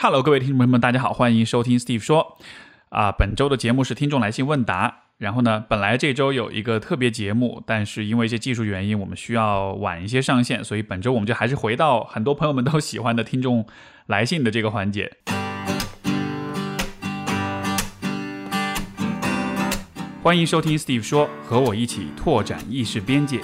Hello，各位听众朋友们，大家好，欢迎收听 Steve 说。啊，本周的节目是听众来信问答。然后呢，本来这周有一个特别节目，但是因为一些技术原因，我们需要晚一些上线，所以本周我们就还是回到很多朋友们都喜欢的听众来信的这个环节。欢迎收听 Steve 说，和我一起拓展意识边界。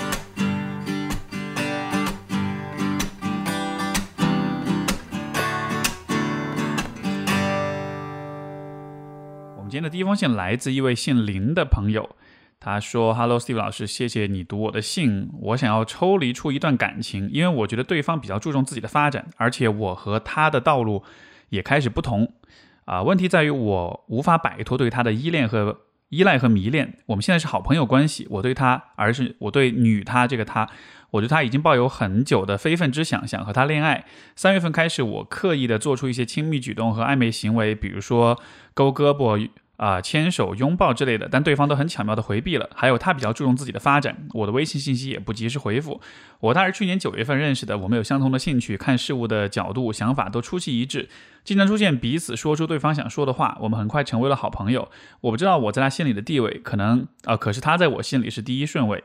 第一封信来自一位姓林的朋友，他说：“Hello Steve 老师，谢谢你读我的信。我想要抽离出一段感情，因为我觉得对方比较注重自己的发展，而且我和他的道路也开始不同。啊，问题在于我无法摆脱对他的依恋和依赖和迷恋。我们现在是好朋友关系，我对他，而是我对女他这个他，我对他已经抱有很久的非分之想，想和他恋爱。三月份开始，我刻意的做出一些亲密举动和暧昧行为，比如说勾胳膊。”啊，牵手、拥抱之类的，但对方都很巧妙的回避了。还有他比较注重自己的发展，我的微信信息也不及时回复。我他是去年九月份认识的，我们有相同的兴趣，看事物的角度、想法都出奇一致，经常出现彼此说出对方想说的话。我们很快成为了好朋友。我不知道我在他心里的地位，可能啊，可是他在我心里是第一顺位。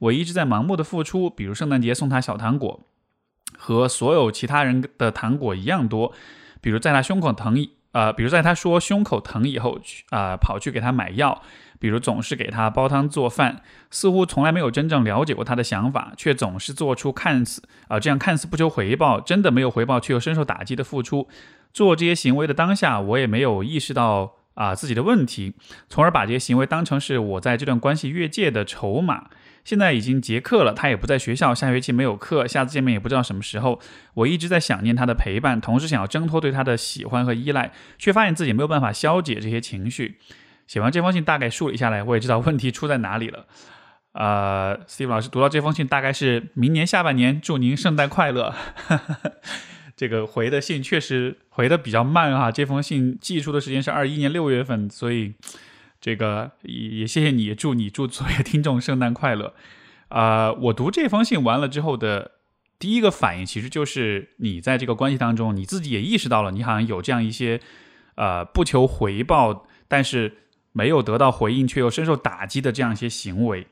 我一直在盲目的付出，比如圣诞节送他小糖果，和所有其他人的糖果一样多，比如在他胸口疼。呃，比如在他说胸口疼以后，去啊跑去给他买药，比如总是给他煲汤做饭，似乎从来没有真正了解过他的想法，却总是做出看似啊这样看似不求回报，真的没有回报却又深受打击的付出。做这些行为的当下，我也没有意识到啊自己的问题，从而把这些行为当成是我在这段关系越界的筹码。现在已经结课了，他也不在学校，下学期没有课，下次见面也不知道什么时候。我一直在想念他的陪伴，同时想要挣脱对他的喜欢和依赖，却发现自己没有办法消解这些情绪。写完这封信，大概梳理下来，我也知道问题出在哪里了。呃，Steve 老师读到这封信，大概是明年下半年，祝您圣诞快乐。这个回的信确实回的比较慢哈，这封信寄出的时间是二一年六月份，所以。这个也也谢谢你，祝你祝所有听众圣诞快乐。啊，我读这封信完了之后的第一个反应，其实就是你在这个关系当中，你自己也意识到了，你好像有这样一些呃不求回报，但是没有得到回应却又深受打击的这样一些行为。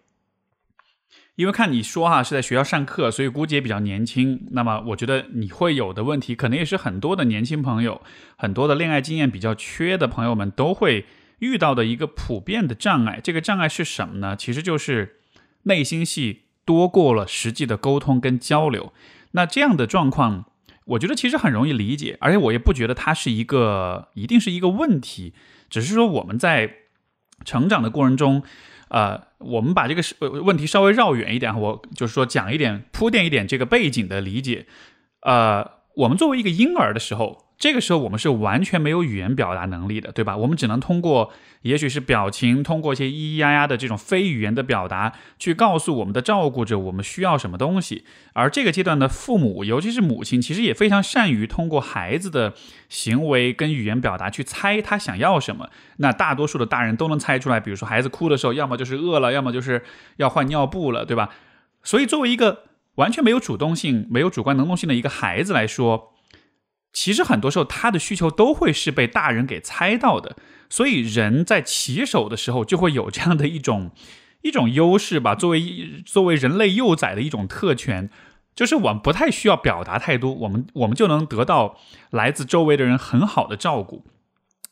因为看你说哈是在学校上课，所以估计也比较年轻。那么我觉得你会有的问题，可能也是很多的年轻朋友，很多的恋爱经验比较缺的朋友们都会。遇到的一个普遍的障碍，这个障碍是什么呢？其实就是内心戏多过了实际的沟通跟交流。那这样的状况，我觉得其实很容易理解，而且我也不觉得它是一个一定是一个问题，只是说我们在成长的过程中，呃，我们把这个问题稍微绕远一点，我就是说讲一点铺垫一点这个背景的理解。呃，我们作为一个婴儿的时候。这个时候我们是完全没有语言表达能力的，对吧？我们只能通过，也许是表情，通过一些咿咿呀呀的这种非语言的表达，去告诉我们的照顾者我们需要什么东西。而这个阶段的父母，尤其是母亲，其实也非常善于通过孩子的行为跟语言表达去猜他想要什么。那大多数的大人都能猜出来，比如说孩子哭的时候，要么就是饿了，要么就是要换尿布了，对吧？所以作为一个完全没有主动性、没有主观能动性的一个孩子来说，其实很多时候，他的需求都会是被大人给猜到的，所以人在起手的时候就会有这样的一种一种优势吧。作为作为人类幼崽的一种特权，就是我们不太需要表达太多，我们我们就能得到来自周围的人很好的照顾。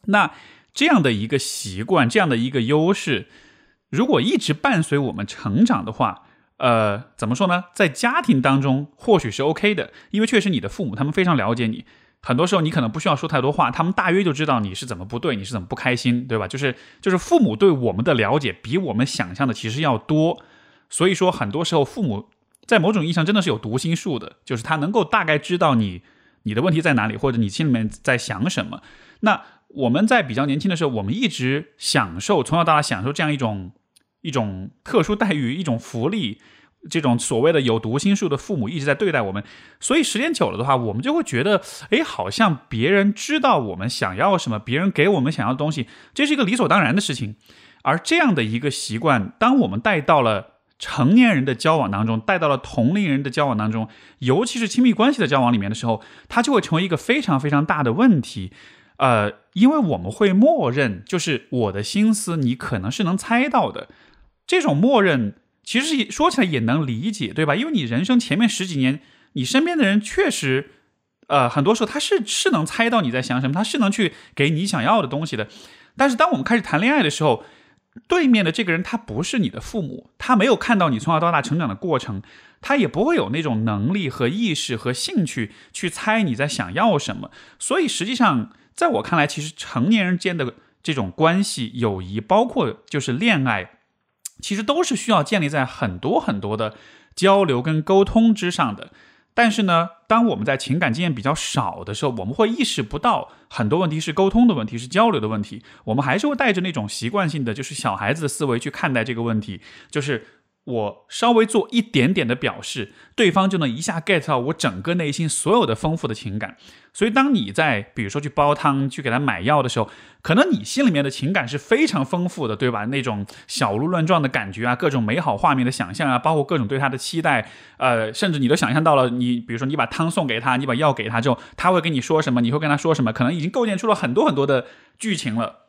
那这样的一个习惯，这样的一个优势，如果一直伴随我们成长的话，呃，怎么说呢？在家庭当中或许是 OK 的，因为确实你的父母他们非常了解你。很多时候你可能不需要说太多话，他们大约就知道你是怎么不对，你是怎么不开心，对吧？就是就是父母对我们的了解比我们想象的其实要多，所以说很多时候父母在某种意义上真的是有读心术的，就是他能够大概知道你你的问题在哪里，或者你心里面在想什么。那我们在比较年轻的时候，我们一直享受从小到大享受这样一种一种特殊待遇，一种福利。这种所谓的有读心术的父母一直在对待我们，所以时间久了的话，我们就会觉得，哎，好像别人知道我们想要什么，别人给我们想要的东西，这是一个理所当然的事情。而这样的一个习惯，当我们带到了成年人的交往当中，带到了同龄人的交往当中，尤其是亲密关系的交往里面的时候，它就会成为一个非常非常大的问题。呃，因为我们会默认，就是我的心思你可能是能猜到的。这种默认其实也说起来也能理解，对吧？因为你人生前面十几年，你身边的人确实，呃，很多时候他是是能猜到你在想什么，他是能去给你想要的东西的。但是当我们开始谈恋爱的时候，对面的这个人他不是你的父母，他没有看到你从小到大成长的过程，他也不会有那种能力和意识和兴趣去猜你在想要什么。所以实际上，在我看来，其实成年人间的这种关系、友谊，包括就是恋爱，其实都是需要建立在很多很多的交流跟沟通之上的。但是呢，当我们在情感经验比较少的时候，我们会意识不到很多问题是沟通的问题，是交流的问题。我们还是会带着那种习惯性的，就是小孩子的思维去看待这个问题，就是。我稍微做一点点的表示，对方就能一下 get 到我整个内心所有的丰富的情感。所以，当你在比如说去煲汤、去给他买药的时候，可能你心里面的情感是非常丰富的，对吧？那种小鹿乱撞的感觉啊，各种美好画面的想象啊，包括各种对他的期待，呃，甚至你都想象到了，你比如说你把汤送给他，你把药给他之后，他会跟你说什么？你会跟他说什么？可能已经构建出了很多很多的剧情了。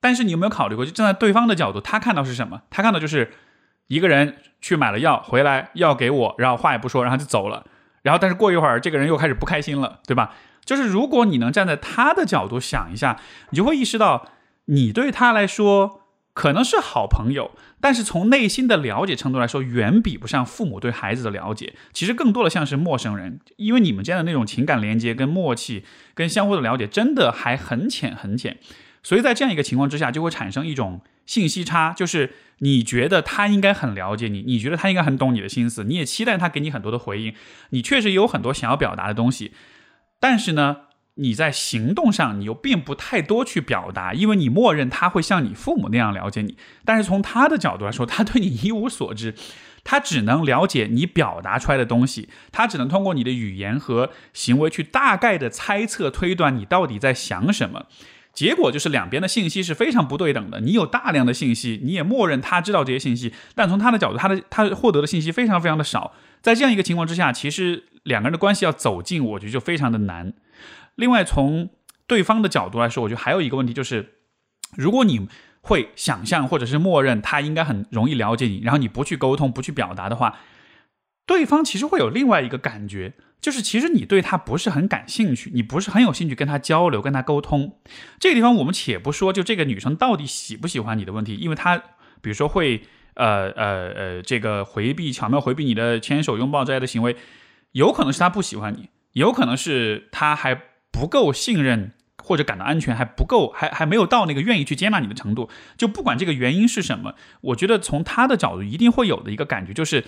但是你有没有考虑过，就站在对方的角度，他看到是什么？他看到就是。一个人去买了药回来，药给我，然后话也不说，然后就走了。然后，但是过一会儿，这个人又开始不开心了，对吧？就是如果你能站在他的角度想一下，你就会意识到，你对他来说可能是好朋友，但是从内心的了解程度来说，远比不上父母对孩子的了解。其实更多的像是陌生人，因为你们之间的那种情感连接、跟默契、跟相互的了解，真的还很浅很浅。所以在这样一个情况之下，就会产生一种信息差，就是你觉得他应该很了解你，你觉得他应该很懂你的心思，你也期待他给你很多的回应，你确实有很多想要表达的东西，但是呢，你在行动上你又并不太多去表达，因为你默认他会像你父母那样了解你，但是从他的角度来说，他对你一无所知，他只能了解你表达出来的东西，他只能通过你的语言和行为去大概的猜测推断你到底在想什么。结果就是两边的信息是非常不对等的。你有大量的信息，你也默认他知道这些信息，但从他的角度，他的他获得的信息非常非常的少。在这样一个情况之下，其实两个人的关系要走近，我觉得就非常的难。另外，从对方的角度来说，我觉得还有一个问题就是，如果你会想象或者是默认他应该很容易了解你，然后你不去沟通、不去表达的话，对方其实会有另外一个感觉。就是其实你对他不是很感兴趣，你不是很有兴趣跟他交流、跟他沟通。这个地方我们且不说，就这个女生到底喜不喜欢你的问题，因为她比如说会呃呃呃这个回避、巧妙回避你的牵手、拥抱之类的行为，有可能是她不喜欢你，有可能是她还不够信任或者感到安全，还不够，还还没有到那个愿意去接纳你的程度。就不管这个原因是什么，我觉得从她的角度一定会有的一个感觉就是，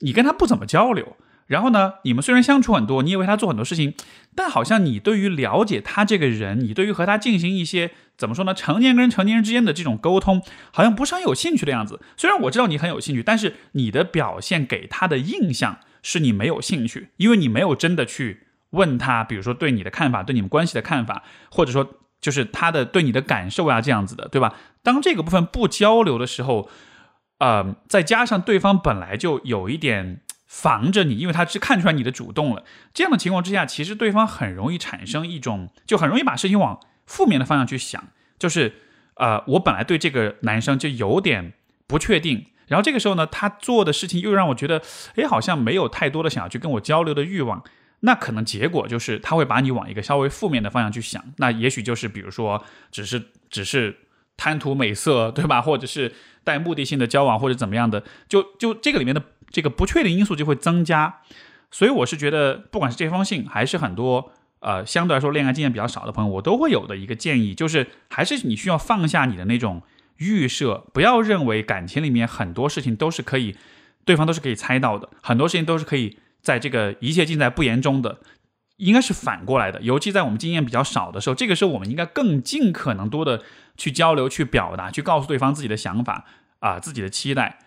你跟他不怎么交流。然后呢？你们虽然相处很多，你也为他做很多事情，但好像你对于了解他这个人，你对于和他进行一些怎么说呢？成年人成年人之间的这种沟通，好像不是很有兴趣的样子。虽然我知道你很有兴趣，但是你的表现给他的印象是你没有兴趣，因为你没有真的去问他，比如说对你的看法，对你们关系的看法，或者说就是他的对你的感受啊，这样子的，对吧？当这个部分不交流的时候，呃，再加上对方本来就有一点。防着你，因为他是看出来你的主动了。这样的情况之下，其实对方很容易产生一种，就很容易把事情往负面的方向去想。就是，呃，我本来对这个男生就有点不确定，然后这个时候呢，他做的事情又让我觉得，哎，好像没有太多的想要去跟我交流的欲望。那可能结果就是他会把你往一个稍微负面的方向去想。那也许就是，比如说，只是只是贪图美色，对吧？或者是带目的性的交往，或者怎么样的？就就这个里面的。这个不确定因素就会增加，所以我是觉得，不管是这封信，还是很多呃相对来说恋爱经验比较少的朋友，我都会有的一个建议，就是还是你需要放下你的那种预设，不要认为感情里面很多事情都是可以，对方都是可以猜到的，很多事情都是可以在这个一切尽在不言中的，应该是反过来的。尤其在我们经验比较少的时候，这个时候我们应该更尽可能多的去交流、去表达、去告诉对方自己的想法啊，自己的期待。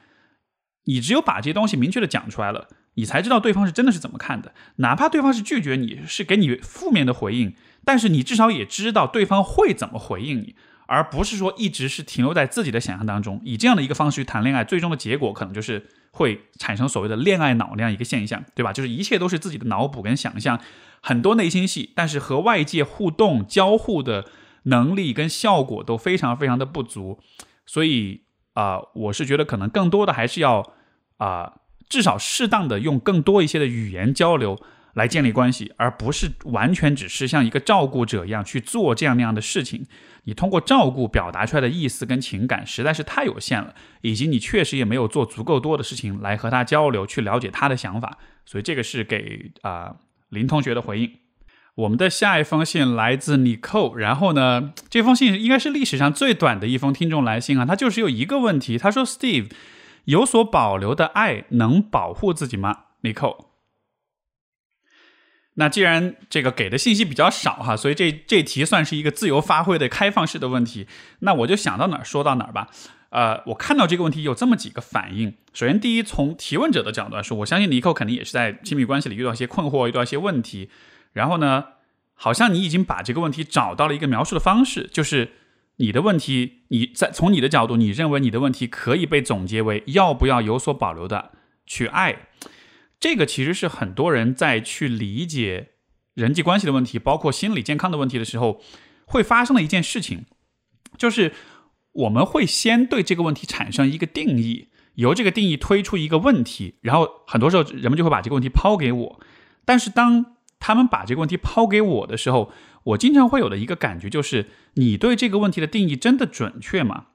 你只有把这些东西明确的讲出来了，你才知道对方是真的是怎么看的。哪怕对方是拒绝你，是给你负面的回应，但是你至少也知道对方会怎么回应你，而不是说一直是停留在自己的想象当中。以这样的一个方式去谈恋爱，最终的结果可能就是会产生所谓的恋爱脑那样一个现象，对吧？就是一切都是自己的脑补跟想象，很多内心戏，但是和外界互动交互的能力跟效果都非常非常的不足。所以啊，我是觉得可能更多的还是要啊，至少适当的用更多一些的语言交流。来建立关系，而不是完全只是像一个照顾者一样去做这样那样的事情。你通过照顾表达出来的意思跟情感实在是太有限了，以及你确实也没有做足够多的事情来和他交流，去了解他的想法。所以这个是给啊林同学的回应。我们的下一封信来自 Nicole，然后呢，这封信应该是历史上最短的一封听众来信啊。他就是有一个问题，他说：“Steve，有所保留的爱能保护自己吗？”Nicole。那既然这个给的信息比较少哈，所以这这题算是一个自由发挥的开放式的问题。那我就想到哪儿说到哪儿吧。呃，我看到这个问题有这么几个反应。首先，第一，从提问者的角度来说，我相信尼克肯定也是在亲密关系里遇到一些困惑，遇到一些问题。然后呢，好像你已经把这个问题找到了一个描述的方式，就是你的问题，你在从你的角度，你认为你的问题可以被总结为要不要有所保留的去爱。这个其实是很多人在去理解人际关系的问题，包括心理健康的问题的时候，会发生的一件事情，就是我们会先对这个问题产生一个定义，由这个定义推出一个问题，然后很多时候人们就会把这个问题抛给我。但是当他们把这个问题抛给我的时候，我经常会有的一个感觉就是，你对这个问题的定义真的准确吗？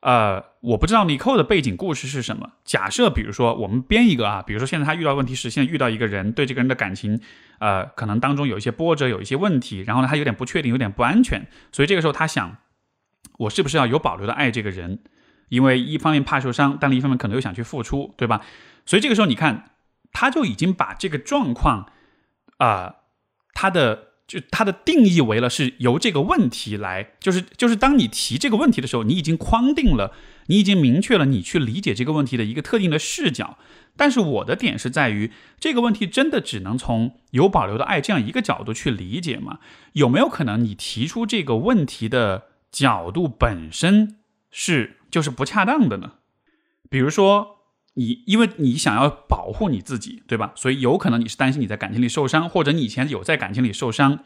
呃，我不知道尼寇的背景故事是什么。假设，比如说我们编一个啊，比如说现在他遇到问题是，现在遇到一个人，对这个人的感情，呃，可能当中有一些波折，有一些问题，然后呢，他有点不确定，有点不安全，所以这个时候他想，我是不是要有保留的爱这个人？因为一方面怕受伤，但另一方面可能又想去付出，对吧？所以这个时候你看，他就已经把这个状况，啊，他的。就它的定义为了是由这个问题来，就是就是当你提这个问题的时候，你已经框定了，你已经明确了你去理解这个问题的一个特定的视角。但是我的点是在于，这个问题真的只能从有保留的爱这样一个角度去理解吗？有没有可能你提出这个问题的角度本身是就是不恰当的呢？比如说。你因为你想要保护你自己，对吧？所以有可能你是担心你在感情里受伤，或者你以前有在感情里受伤，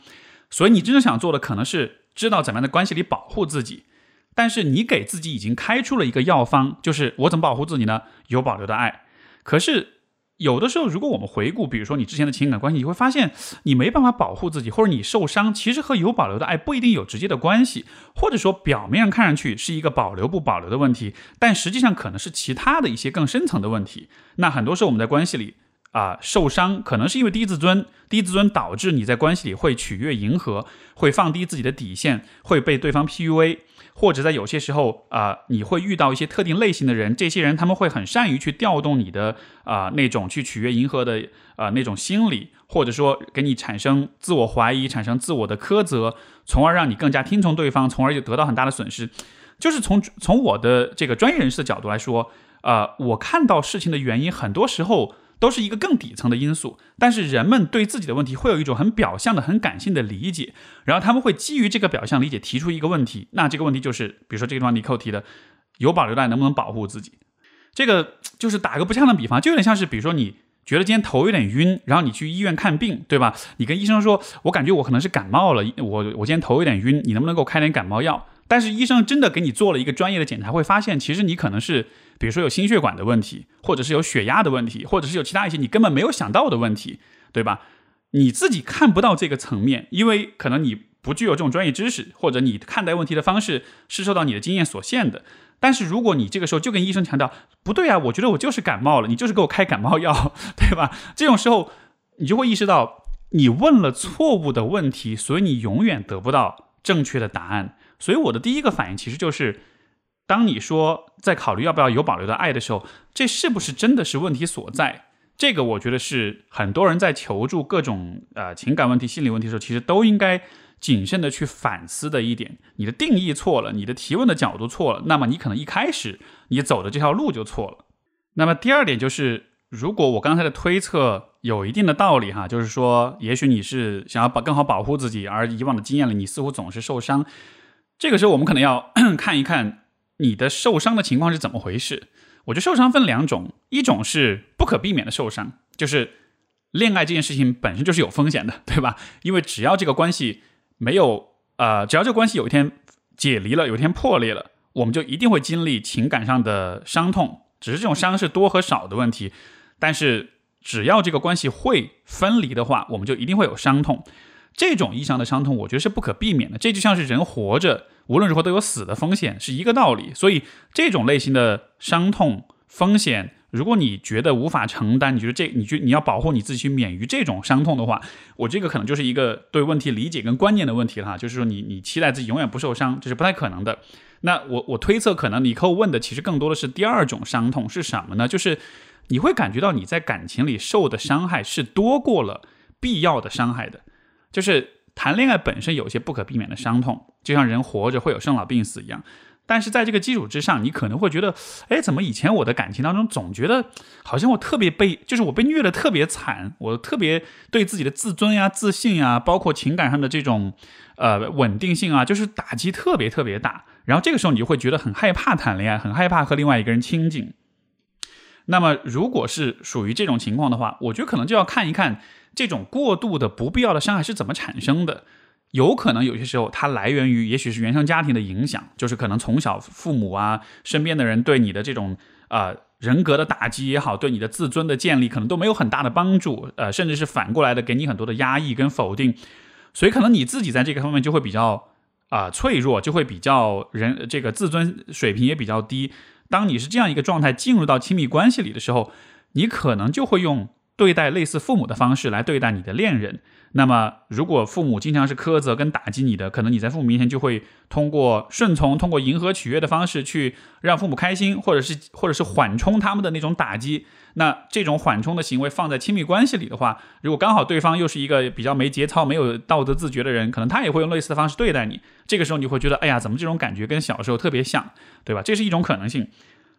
所以你真正想做的可能是知道怎么样的关系里保护自己。但是你给自己已经开出了一个药方，就是我怎么保护自己呢？有保留的爱。可是。有的时候，如果我们回顾，比如说你之前的情感关系，你会发现你没办法保护自己，或者你受伤，其实和有保留的爱不一定有直接的关系，或者说表面上看上去是一个保留不保留的问题，但实际上可能是其他的一些更深层的问题。那很多时候我们在关系里啊受伤，可能是因为低自尊，低自尊导致你在关系里会取悦迎合，会放低自己的底线，会被对方 PUA。或者在有些时候啊，你会遇到一些特定类型的人，这些人他们会很善于去调动你的啊那种去取悦迎合的啊那种心理，或者说给你产生自我怀疑，产生自我的苛责，从而让你更加听从对方，从而就得到很大的损失。就是从从我的这个专业人士的角度来说，啊，我看到事情的原因，很多时候。都是一个更底层的因素，但是人们对自己的问题会有一种很表象的、很感性的理解，然后他们会基于这个表象理解提出一个问题。那这个问题就是，比如说这个地方你扣提的，有保留的能不能保护自己？这个 就是打个不恰当的比方，就有点像是，比如说你觉得今天头有点晕，然后你去医院看病，对吧？你跟医生说，我感觉我可能是感冒了，我我今天头有点晕，你能不能给我开点感冒药？但是医生真的给你做了一个专业的检查，会发现其实你可能是。比如说有心血管的问题，或者是有血压的问题，或者是有其他一些你根本没有想到的问题，对吧？你自己看不到这个层面，因为可能你不具有这种专业知识，或者你看待问题的方式是受到你的经验所限的。但是如果你这个时候就跟医生强调，不对啊，我觉得我就是感冒了，你就是给我开感冒药，对吧？这种时候你就会意识到你问了错误的问题，所以你永远得不到正确的答案。所以我的第一个反应其实就是。当你说在考虑要不要有保留的爱的时候，这是不是真的是问题所在？这个我觉得是很多人在求助各种呃情感问题、心理问题的时候，其实都应该谨慎的去反思的一点。你的定义错了，你的提问的角度错了，那么你可能一开始你走的这条路就错了。那么第二点就是，如果我刚才的推测有一定的道理哈，就是说，也许你是想要保更好保护自己，而以往的经验里你似乎总是受伤。这个时候我们可能要 看一看你的受伤的情况是怎么回事。我觉得受伤分两种，一种是不可避免的受伤，就是恋爱这件事情本身就是有风险的，对吧？因为只要这个关系没有呃，只要这个关系有一天解离了，有一天破裂了，我们就一定会经历情感上的伤痛，只是这种伤是多和少的问题。但是只要这个关系会分离的话，我们就一定会有伤痛。这种意义上的伤痛，我觉得是不可避免的。这就像是人活着，无论如何都有死的风险，是一个道理。所以，这种类型的伤痛风险，如果你觉得无法承担，你觉得这，你觉你要保护你自己去免于这种伤痛的话，我这个可能就是一个对问题理解跟观念的问题了哈。就是说，你你期待自己永远不受伤，这是不太可能的。那我我推测，可能你客户问的其实更多的是第二种伤痛是什么呢？就是你会感觉到你在感情里受的伤害是多过了必要的伤害的。就是谈恋爱本身有些不可避免的伤痛，就像人活着会有生老病死一样。但是在这个基础之上，你可能会觉得，哎，怎么以前我的感情当中总觉得好像我特别被，就是我被虐的特别惨，我特别对自己的自尊呀、自信呀，包括情感上的这种呃稳定性啊，就是打击特别特别大。然后这个时候你就会觉得很害怕谈恋爱，很害怕和另外一个人亲近。那么如果是属于这种情况的话，我觉得可能就要看一看。这种过度的不必要的伤害是怎么产生的？有可能有些时候它来源于，也许是原生家庭的影响，就是可能从小父母啊、身边的人对你的这种呃人格的打击也好，对你的自尊的建立可能都没有很大的帮助，呃，甚至是反过来的给你很多的压抑跟否定，所以可能你自己在这个方面就会比较啊脆弱，就会比较人这个自尊水平也比较低。当你是这样一个状态进入到亲密关系里的时候，你可能就会用。对待类似父母的方式来对待你的恋人，那么如果父母经常是苛责跟打击你的，可能你在父母面前就会通过顺从、通过迎合取悦的方式去让父母开心，或者是或者是缓冲他们的那种打击。那这种缓冲的行为放在亲密关系里的话，如果刚好对方又是一个比较没节操、没有道德自觉的人，可能他也会用类似的方式对待你。这个时候你会觉得，哎呀，怎么这种感觉跟小时候特别像，对吧？这是一种可能性。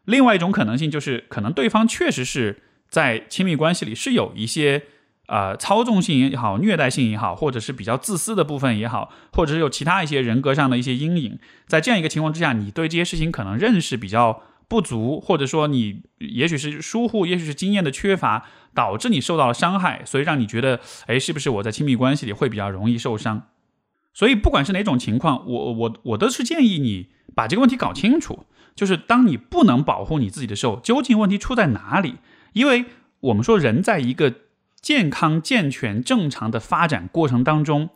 另外一种可能性就是，可能对方确实是。在亲密关系里是有一些呃操纵性也好、虐待性也好，或者是比较自私的部分也好，或者是有其他一些人格上的一些阴影。在这样一个情况之下，你对这些事情可能认识比较不足，或者说你也许是疏忽，也许是经验的缺乏，导致你受到了伤害，所以让你觉得，哎，是不是我在亲密关系里会比较容易受伤？所以不管是哪种情况，我我我都是建议你把这个问题搞清楚，就是当你不能保护你自己的时候，究竟问题出在哪里？因为我们说，人在一个健康、健全、正常的发展过程当中，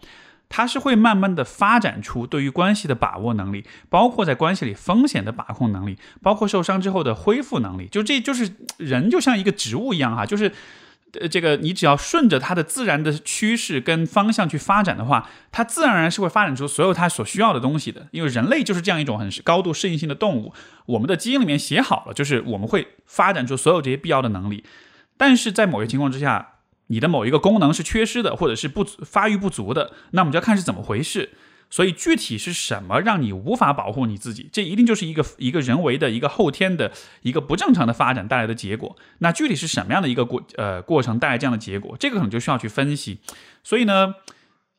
他是会慢慢的发展出对于关系的把握能力，包括在关系里风险的把控能力，包括受伤之后的恢复能力。就这就是人就像一个植物一样哈，就是。呃，这个你只要顺着它的自然的趋势跟方向去发展的话，它自然而然是会发展出所有它所需要的东西的。因为人类就是这样一种很高度适应性的动物，我们的基因里面写好了，就是我们会发展出所有这些必要的能力。但是在某些情况之下，你的某一个功能是缺失的，或者是不发育不足的，那我们就要看是怎么回事。所以具体是什么让你无法保护你自己？这一定就是一个一个人为的一个后天的一个不正常的发展带来的结果。那具体是什么样的一个过呃过程带来这样的结果？这个可能就需要去分析。所以呢，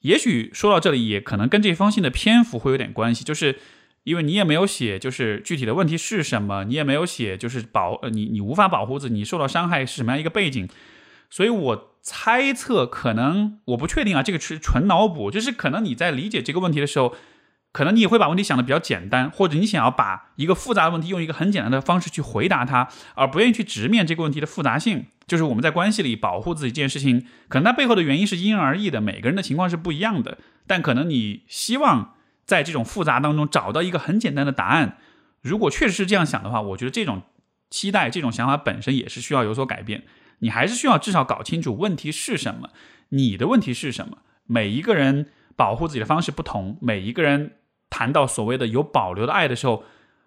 也许说到这里，也可能跟这封信的篇幅会有点关系，就是因为你也没有写，就是具体的问题是什么，你也没有写，就是保呃你你无法保护自己，你受到伤害是什么样一个背景。所以我猜测，可能我不确定啊，这个是纯脑补，就是可能你在理解这个问题的时候，可能你也会把问题想的比较简单，或者你想要把一个复杂的问题用一个很简单的方式去回答它，而不愿意去直面这个问题的复杂性。就是我们在关系里保护自己这件事情，可能它背后的原因是因人而异的，每个人的情况是不一样的。但可能你希望在这种复杂当中找到一个很简单的答案。如果确实是这样想的话，我觉得这种期待、这种想法本身也是需要有所改变。你还是需要至少搞清楚问题是什么，你的问题是什么？每一个人保护自己的方式不同，每一个人谈到所谓的有保留的爱的时候，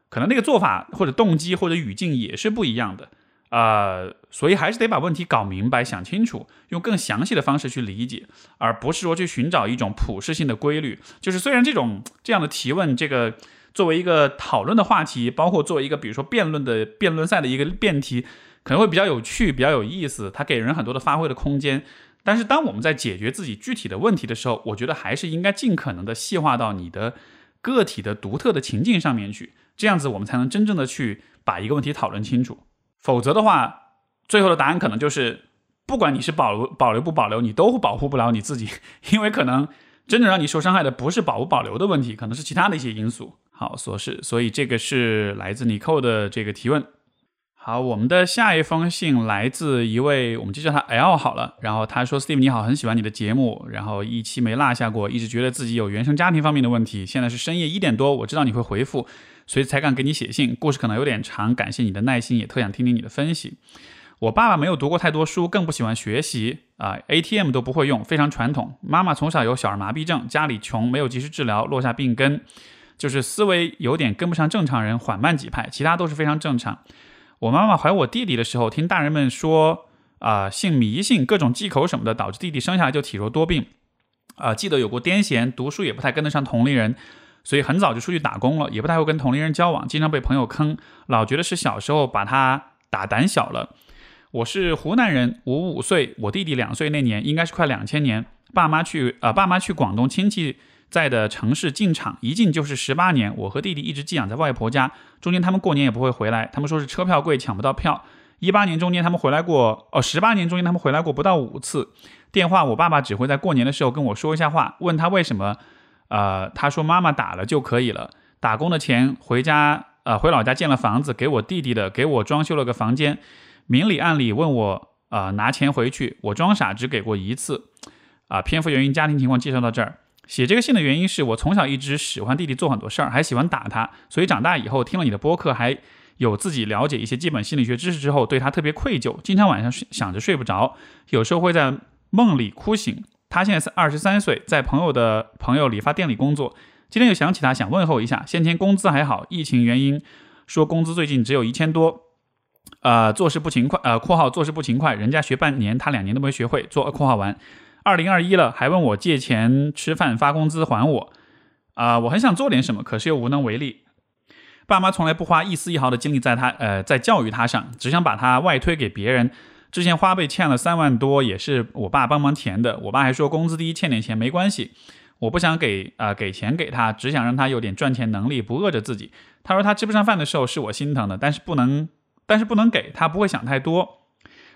可能那个做法或者动机或者语境也是不一样的啊，所以还是得把问题搞明白、想清楚，用更详细的方式去理解，而不是说去寻找一种普适性的规律。就是虽然这种这样的提问，这个作为一个讨论的话题，包括作为一个比如说辩论的辩论赛的一个辩题。可能会比较有趣，比较有意思，它给人很多的发挥的空间。但是，当我们在解决自己具体的问题的时候，我觉得还是应该尽可能的细化到你的个体的独特的情境上面去，这样子我们才能真正的去把一个问题讨论清楚。否则的话，最后的答案可能就是，不管你是保留保留不保留，你都保护不了你自己，因为可能真正让你受伤害的不是保不保留的问题，可能是其他的一些因素。好，所是，所以这个是来自你扣的这个提问。好，我们的下一封信来自一位，我们就叫他 L 好了。然后他说：“Steve 你好，很喜欢你的节目，然后一期没落下过，一直觉得自己有原生家庭方面的问题。现在是深夜一点多，我知道你会回复，所以才敢给你写信。故事可能有点长，感谢你的耐心，也特想听听你的分析。我爸爸没有读过太多书，更不喜欢学习啊，ATM 都不会用，非常传统。妈妈从小有小儿麻痹症，家里穷，没有及时治疗，落下病根，就是思维有点跟不上正常人，缓慢几派，其他都是非常正常。”我妈妈怀我弟弟的时候，听大人们说，啊，信迷信，各种忌口什么的，导致弟弟生下来就体弱多病，啊，记得有过癫痫，读书也不太跟得上同龄人，所以很早就出去打工了，也不太会跟同龄人交往，经常被朋友坑，老觉得是小时候把他打胆小了。我是湖南人，我五岁，我弟弟两岁那年，应该是快两千年，爸妈去，呃，爸妈去广东亲戚。在的城市进厂一进就是十八年，我和弟弟一直寄养在外婆家，中间他们过年也不会回来，他们说是车票贵抢不到票。一八年中间他们回来过，哦，十八年中间他们回来过不到五次。电话我爸爸只会在过年的时候跟我说一下话，问他为什么，呃，他说妈妈打了就可以了。打工的钱回家，呃，回老家建了房子，给我弟弟的，给我装修了个房间，明里暗里问我，呃，拿钱回去，我装傻只给过一次。啊，篇幅原因，家庭情况介绍到这儿。写这个信的原因是我从小一直喜欢弟弟做很多事儿，还喜欢打他，所以长大以后听了你的播客，还有自己了解一些基本心理学知识之后，对他特别愧疚，经常晚上想着睡不着，有时候会在梦里哭醒。他现在是二十三岁，在朋友的朋友理发店里工作。今天又想起他，想问候一下。先前工资还好，疫情原因说工资最近只有一千多，呃，做事不勤快，呃，括号做事不勤快，人家学半年，他两年都没学会做，括号完。二零二一了，还问我借钱吃饭发工资还我，啊，我很想做点什么，可是又无能为力。爸妈从来不花一丝一毫的精力在他，呃，在教育他上，只想把他外推给别人。之前花呗欠了三万多，也是我爸帮忙填的。我爸还说工资低欠点钱没关系。我不想给啊给钱给他，只想让他有点赚钱能力，不饿着自己。他说他吃不上饭的时候是我心疼的，但是不能，但是不能给他，不会想太多，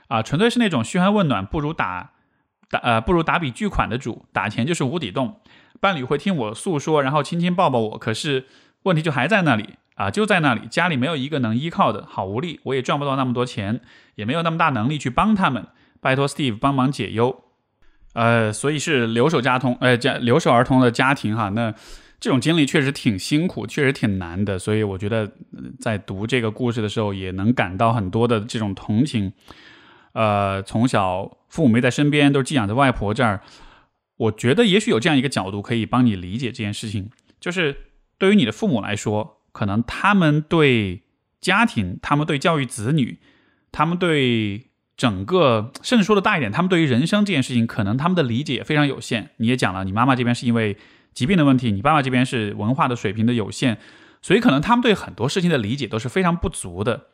啊，纯粹是那种嘘寒问暖，不如打。呃不如打笔巨款的主，打钱就是无底洞。伴侣会听我诉说，然后亲亲抱抱我，可是问题就还在那里啊，就在那里，家里没有一个能依靠的，好无力。我也赚不到那么多钱，也没有那么大能力去帮他们。拜托 Steve 帮忙解忧。呃，所以是留守家童，呃家留守儿童的家庭哈，那这种经历确实挺辛苦，确实挺难的。所以我觉得在读这个故事的时候，也能感到很多的这种同情。呃，从小父母没在身边，都是寄养在外婆这儿。我觉得也许有这样一个角度可以帮你理解这件事情，就是对于你的父母来说，可能他们对家庭、他们对教育子女、他们对整个，甚至说的大一点，他们对于人生这件事情，可能他们的理解非常有限。你也讲了，你妈妈这边是因为疾病的问题，你爸爸这边是文化的水平的有限，所以可能他们对很多事情的理解都是非常不足的。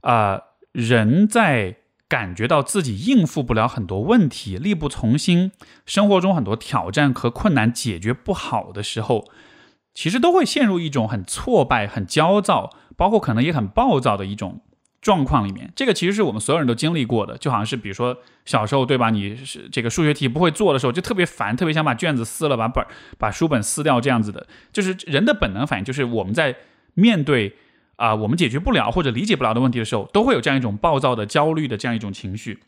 啊，人在。感觉到自己应付不了很多问题，力不从心，生活中很多挑战和困难解决不好的时候，其实都会陷入一种很挫败、很焦躁，包括可能也很暴躁的一种状况里面。这个其实是我们所有人都经历过的，就好像是比如说小时候，对吧？你是这个数学题不会做的时候，就特别烦，特别想把卷子撕了，把本把书本撕掉，这样子的，就是人的本能反应，就是我们在面对。啊，我们解决不了或者理解不了的问题的时候，都会有这样一种暴躁的、焦虑的这样一种情绪。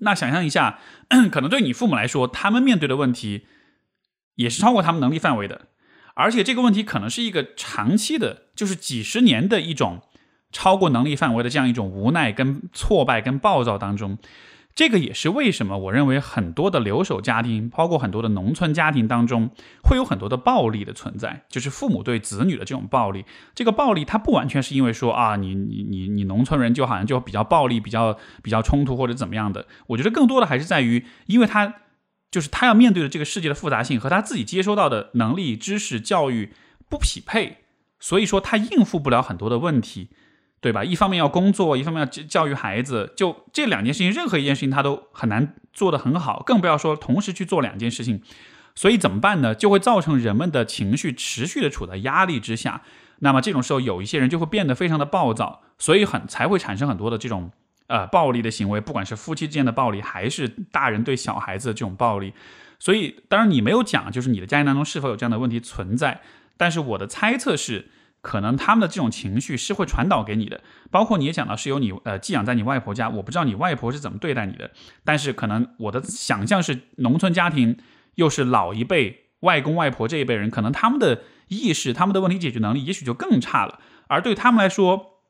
那想象一下，可能对你父母来说，他们面对的问题也是超过他们能力范围的，而且这个问题可能是一个长期的，就是几十年的一种超过能力范围的这样一种无奈、跟挫败、跟暴躁当中。这个也是为什么我认为很多的留守家庭，包括很多的农村家庭当中，会有很多的暴力的存在，就是父母对子女的这种暴力。这个暴力它不完全是因为说啊，你你你你农村人就好像就比较暴力、比较比较冲突或者怎么样的。我觉得更多的还是在于，因为他就是他要面对的这个世界的复杂性和他自己接收到的能力、知识、教育不匹配，所以说他应付不了很多的问题。对吧？一方面要工作，一方面要教育孩子，就这两件事情，任何一件事情他都很难做得很好，更不要说同时去做两件事情。所以怎么办呢？就会造成人们的情绪持续的处在压力之下。那么这种时候，有一些人就会变得非常的暴躁，所以很才会产生很多的这种呃暴力的行为，不管是夫妻之间的暴力，还是大人对小孩子的这种暴力。所以当然你没有讲，就是你的家庭当中是否有这样的问题存在。但是我的猜测是，可能他们的这种情绪是会传导给你的。包括你也讲到是有你呃寄养在你外婆家，我不知道你外婆是怎么对待你的，但是可能我的想象是，农村家庭又是老一辈外公外婆这一辈人，可能他们的。意识，他们的问题解决能力也许就更差了。而对他们来说，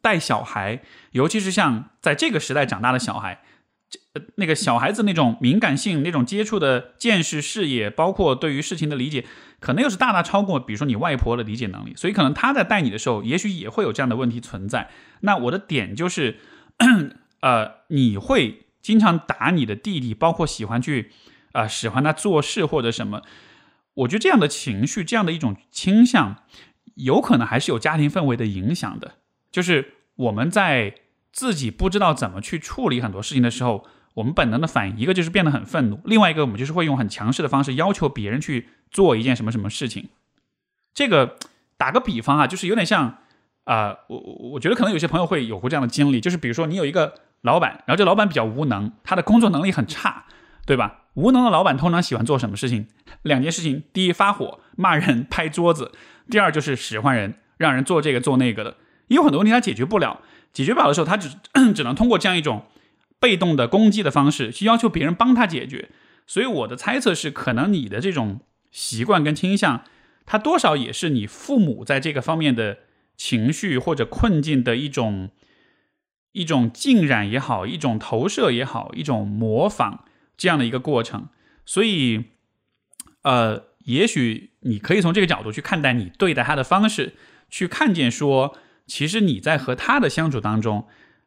带小孩，尤其是像在这个时代长大的小孩，这那个小孩子那种敏感性、那种接触的见识、视野，包括对于事情的理解，可能又是大大超过，比如说你外婆的理解能力。所以，可能他在带你的时候，也许也会有这样的问题存在。那我的点就是，呃，你会经常打你的弟弟，包括喜欢去啊，使唤他做事或者什么。我觉得这样的情绪，这样的一种倾向，有可能还是有家庭氛围的影响的。就是我们在自己不知道怎么去处理很多事情的时候，我们本能的反应，一个就是变得很愤怒，另外一个我们就是会用很强势的方式要求别人去做一件什么什么事情。这个打个比方啊，就是有点像啊，我我我觉得可能有些朋友会有过这样的经历，就是比如说你有一个老板，然后这老板比较无能，他的工作能力很差，对吧？无能的老板通常喜欢做什么事情？两件事情：第一，发火骂人、拍桌子；第二，就是使唤人，让人做这个做那个的。有很多问题他解决不了，解决不了的时候，他只 只能通过这样一种被动的攻击的方式去要求别人帮他解决。所以我的猜测是，可能你的这种习惯跟倾向，它多少也是你父母在这个方面的情绪或者困境的一种一种浸染也好，一种投射也好，一种模仿。这样的一个过程，所以，呃，也许你可以从这个角度去看待你对待他的方式，去看见说，其实你在和他的相处当中，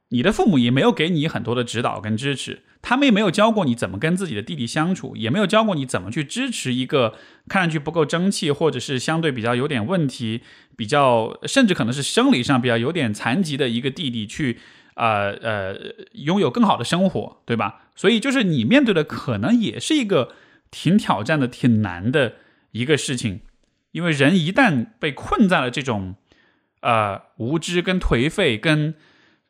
你的父母也没有给你很多的指导跟支持，他们也没有教过你怎么跟自己的弟弟相处，也没有教过你怎么去支持一个看上去不够争气，或者是相对比较有点问题，比较甚至可能是生理上比较有点残疾的一个弟弟去。呃呃，拥有更好的生活，对吧？所以就是你面对的可能也是一个挺挑战的、挺难的一个事情，因为人一旦被困在了这种呃无知、跟颓废、跟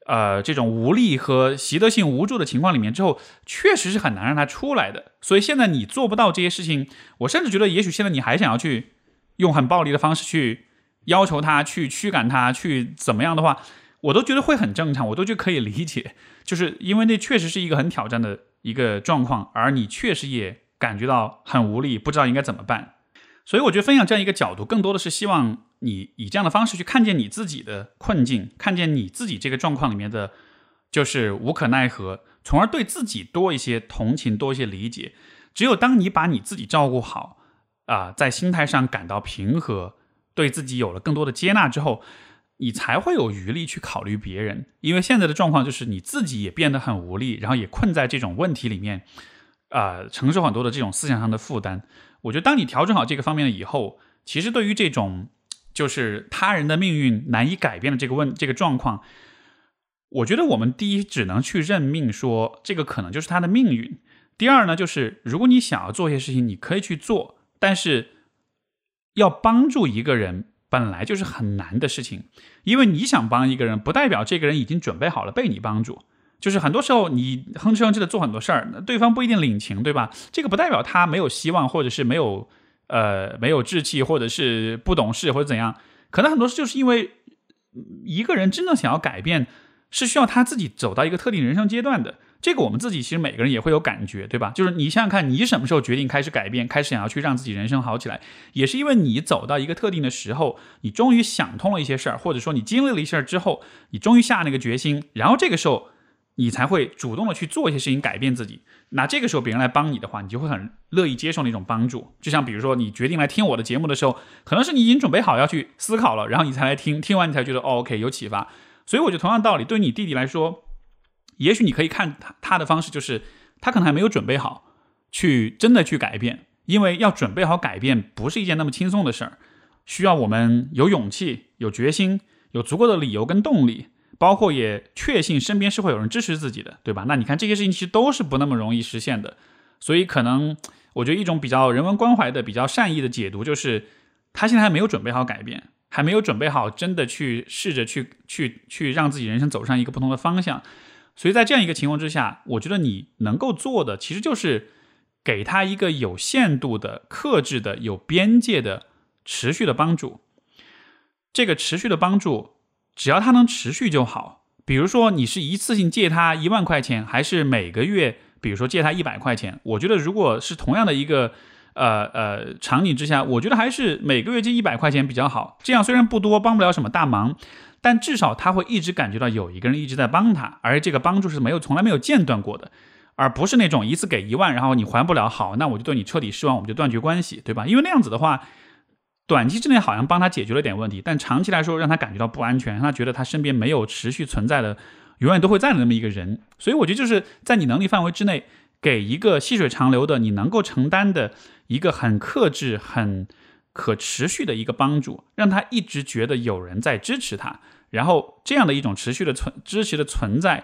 呃这种无力和习得性无助的情况里面之后，确实是很难让他出来的。所以现在你做不到这些事情，我甚至觉得，也许现在你还想要去用很暴力的方式去要求他、去驱赶他、去怎么样的话。我都觉得会很正常，我都觉得可以理解，就是因为那确实是一个很挑战的一个状况，而你确实也感觉到很无力，不知道应该怎么办。所以我觉得分享这样一个角度，更多的是希望你以这样的方式去看见你自己的困境，看见你自己这个状况里面的，就是无可奈何，从而对自己多一些同情，多一些理解。只有当你把你自己照顾好，啊，在心态上感到平和，对自己有了更多的接纳之后。你才会有余力去考虑别人，因为现在的状况就是你自己也变得很无力，然后也困在这种问题里面，啊，承受很多的这种思想上的负担。我觉得当你调整好这个方面以后，其实对于这种就是他人的命运难以改变的这个问这个状况，我觉得我们第一只能去认命，说这个可能就是他的命运。第二呢，就是如果你想要做一些事情，你可以去做，但是要帮助一个人。本来就是很难的事情，因为你想帮一个人，不代表这个人已经准备好了被你帮助。就是很多时候你哼哧哼哧的做很多事儿，对方不一定领情，对吧？这个不代表他没有希望，或者是没有呃没有志气，或者是不懂事或者怎样。可能很多事就是因为一个人真正想要改变，是需要他自己走到一个特定人生阶段的。这个我们自己其实每个人也会有感觉，对吧？就是你想想看，你什么时候决定开始改变，开始想要去让自己人生好起来，也是因为你走到一个特定的时候，你终于想通了一些事儿，或者说你经历了一些事儿之后，你终于下那个决心，然后这个时候你才会主动的去做一些事情改变自己。那这个时候别人来帮你的话，你就会很乐意接受那种帮助。就像比如说你决定来听我的节目的时候，可能是你已经准备好要去思考了，然后你才来听，听完你才觉得哦，OK 有启发。所以我觉得同样道理，对你弟弟来说。也许你可以看他他的方式，就是他可能还没有准备好去真的去改变，因为要准备好改变不是一件那么轻松的事儿，需要我们有勇气、有决心、有足够的理由跟动力，包括也确信身边是会有人支持自己的，对吧？那你看这些事情其实都是不那么容易实现的，所以可能。我觉得一种比较人文关怀的、比较善意的解读，就是他现在还没有准备好改变，还没有准备好真的去试着去去去让自己人生走上一个不同的方向。所以在这样一个情况之下，我觉得你能够做的，其实就是给他一个有限度的、克制的、有边界的、持续的帮助。这个持续的帮助，只要他能持续就好。比如说，你是一次性借他一万块钱，还是每个月？比如说借他一百块钱，我觉得如果是同样的一个呃呃场景之下，我觉得还是每个月借一百块钱比较好。这样虽然不多，帮不了什么大忙，但至少他会一直感觉到有一个人一直在帮他，而这个帮助是没有从来没有间断过的，而不是那种一次给一万，然后你还不了，好，那我就对你彻底失望，我们就断绝关系，对吧？因为那样子的话，短期之内好像帮他解决了点问题，但长期来说让他感觉到不安全，让他觉得他身边没有持续存在的。永远都会在的那么一个人，所以我觉得就是在你能力范围之内，给一个细水长流的、你能够承担的一个很克制、很可持续的一个帮助，让他一直觉得有人在支持他，然后这样的一种持续的存支持的存在，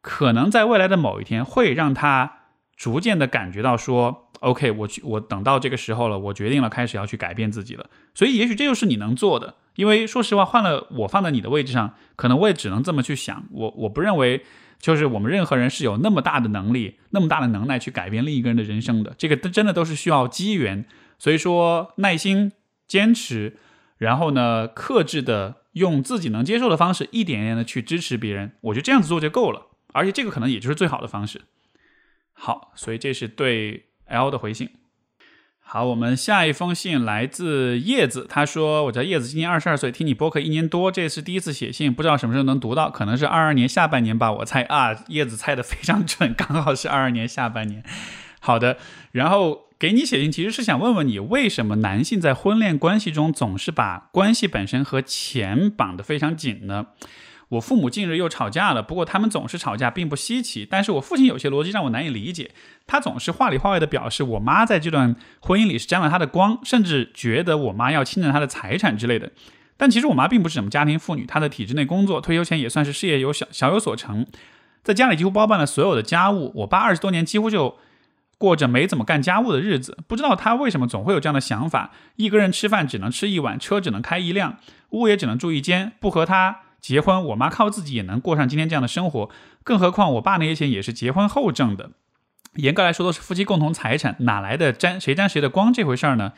可能在未来的某一天会让他逐渐的感觉到说，OK，我去，我等到这个时候了，我决定了开始要去改变自己了，所以也许这就是你能做的。因为说实话，换了我放在你的位置上，可能我也只能这么去想。我我不认为，就是我们任何人是有那么大的能力、那么大的能耐去改变另一个人的人生的。这个真的都是需要机缘。所以说，耐心、坚持，然后呢，克制的用自己能接受的方式，一点一点的去支持别人。我觉得这样子做就够了。而且这个可能也就是最好的方式。好，所以这是对 L 的回信。好，我们下一封信来自叶子，他说：“我叫叶子，今年二十二岁，听你播客一年多，这是第一次写信，不知道什么时候能读到，可能是二二年下半年吧，我猜啊，叶子猜的非常准，刚好是二二年下半年。好的，然后给你写信，其实是想问问你，为什么男性在婚恋关系中总是把关系本身和钱绑得非常紧呢？”我父母近日又吵架了，不过他们总是吵架并不稀奇。但是我父亲有些逻辑让我难以理解，他总是话里话外的表示我妈在这段婚姻里是沾了他的光，甚至觉得我妈要侵占他的财产之类的。但其实我妈并不是什么家庭妇女，她的体制内工作，退休前也算是事业有小小有所成，在家里几乎包办了所有的家务。我爸二十多年几乎就过着没怎么干家务的日子，不知道他为什么总会有这样的想法：一个人吃饭只能吃一碗，车只能开一辆，屋也只能住一间，不和他。结婚，我妈靠自己也能过上今天这样的生活，更何况我爸那些钱也是结婚后挣的，严格来说都是夫妻共同财产，哪来的沾谁沾谁的光这回事儿呢？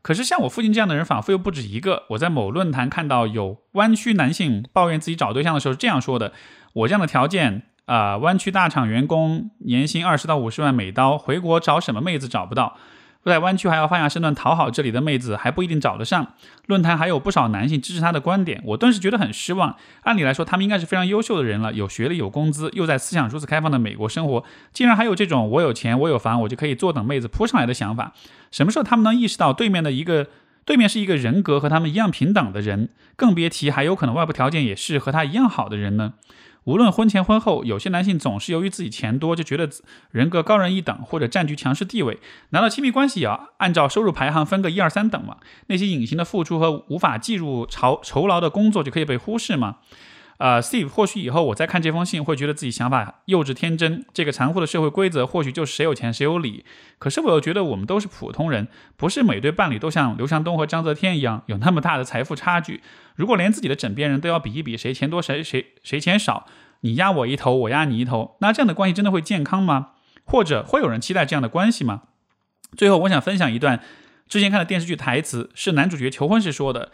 可是像我父亲这样的人，仿佛又不止一个。我在某论坛看到有湾区男性抱怨自己找对象的时候是这样说的：我这样的条件啊，湾区大厂员工，年薪二十到五十万美刀，回国找什么妹子找不到？在湾区还要放下身段讨好这里的妹子，还不一定找得上。论坛还有不少男性支持他的观点，我顿时觉得很失望。按理来说，他们应该是非常优秀的人了，有学历、有工资，又在思想如此开放的美国生活，竟然还有这种我有钱、我有房，我就可以坐等妹子扑上来的想法。什么时候他们能意识到对面的一个对面是一个人格和他们一样平等的人？更别提还有可能外部条件也是和他一样好的人呢？无论婚前婚后，有些男性总是由于自己钱多，就觉得人格高人一等，或者占据强势地位。难道亲密关系也要按照收入排行分个一二三等吗？那些隐形的付出和无法计入酬酬劳的工作就可以被忽视吗？呃，Steve，或许以后我再看这封信，会觉得自己想法幼稚天真。这个残酷的社会规则，或许就是谁有钱谁有理。可是我又觉得我们都是普通人，不是每对伴侣都像刘强东和章泽天一样有那么大的财富差距。如果连自己的枕边人都要比一比谁钱多谁谁谁钱少，你压我一头，我压你一头，那这样的关系真的会健康吗？或者会有人期待这样的关系吗？最后，我想分享一段之前看的电视剧台词，是男主角求婚时说的。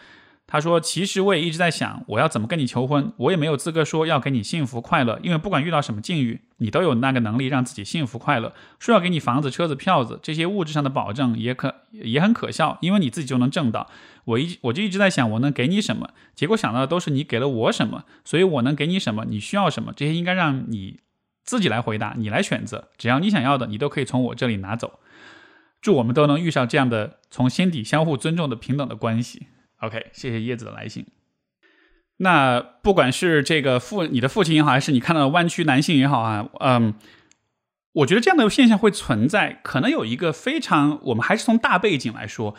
他说：“其实我也一直在想，我要怎么跟你求婚。我也没有资格说要给你幸福快乐，因为不管遇到什么境遇，你都有那个能力让自己幸福快乐。说要给你房子、车子、票子这些物质上的保证，也可也很可笑，因为你自己就能挣到。我一我就一直在想，我能给你什么？结果想到的都是你给了我什么，所以我能给你什么？你需要什么？这些应该让你自己来回答，你来选择。只要你想要的，你都可以从我这里拿走。祝我们都能遇上这样的从心底相互尊重的平等的关系。” OK，谢谢叶子的来信。那不管是这个父你的父亲也好，还是你看到的弯曲男性也好啊，嗯，我觉得这样的现象会存在，可能有一个非常，我们还是从大背景来说，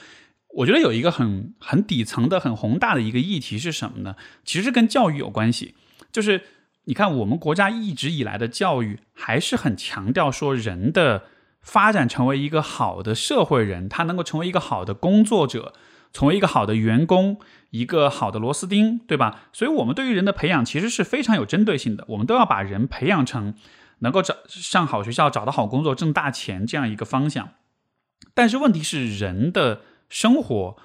我觉得有一个很很底层的、很宏大的一个议题是什么呢？其实跟教育有关系。就是你看，我们国家一直以来的教育还是很强调说人的发展成为一个好的社会人，他能够成为一个好的工作者，成为一个好的员工，一个好的螺丝钉，对吧？所以，我们对于人的培养其实是非常有针对性的。我们都要把人培养成能够找上好学校、找到好工作、挣大钱这样一个方向。但是，问题是人的生活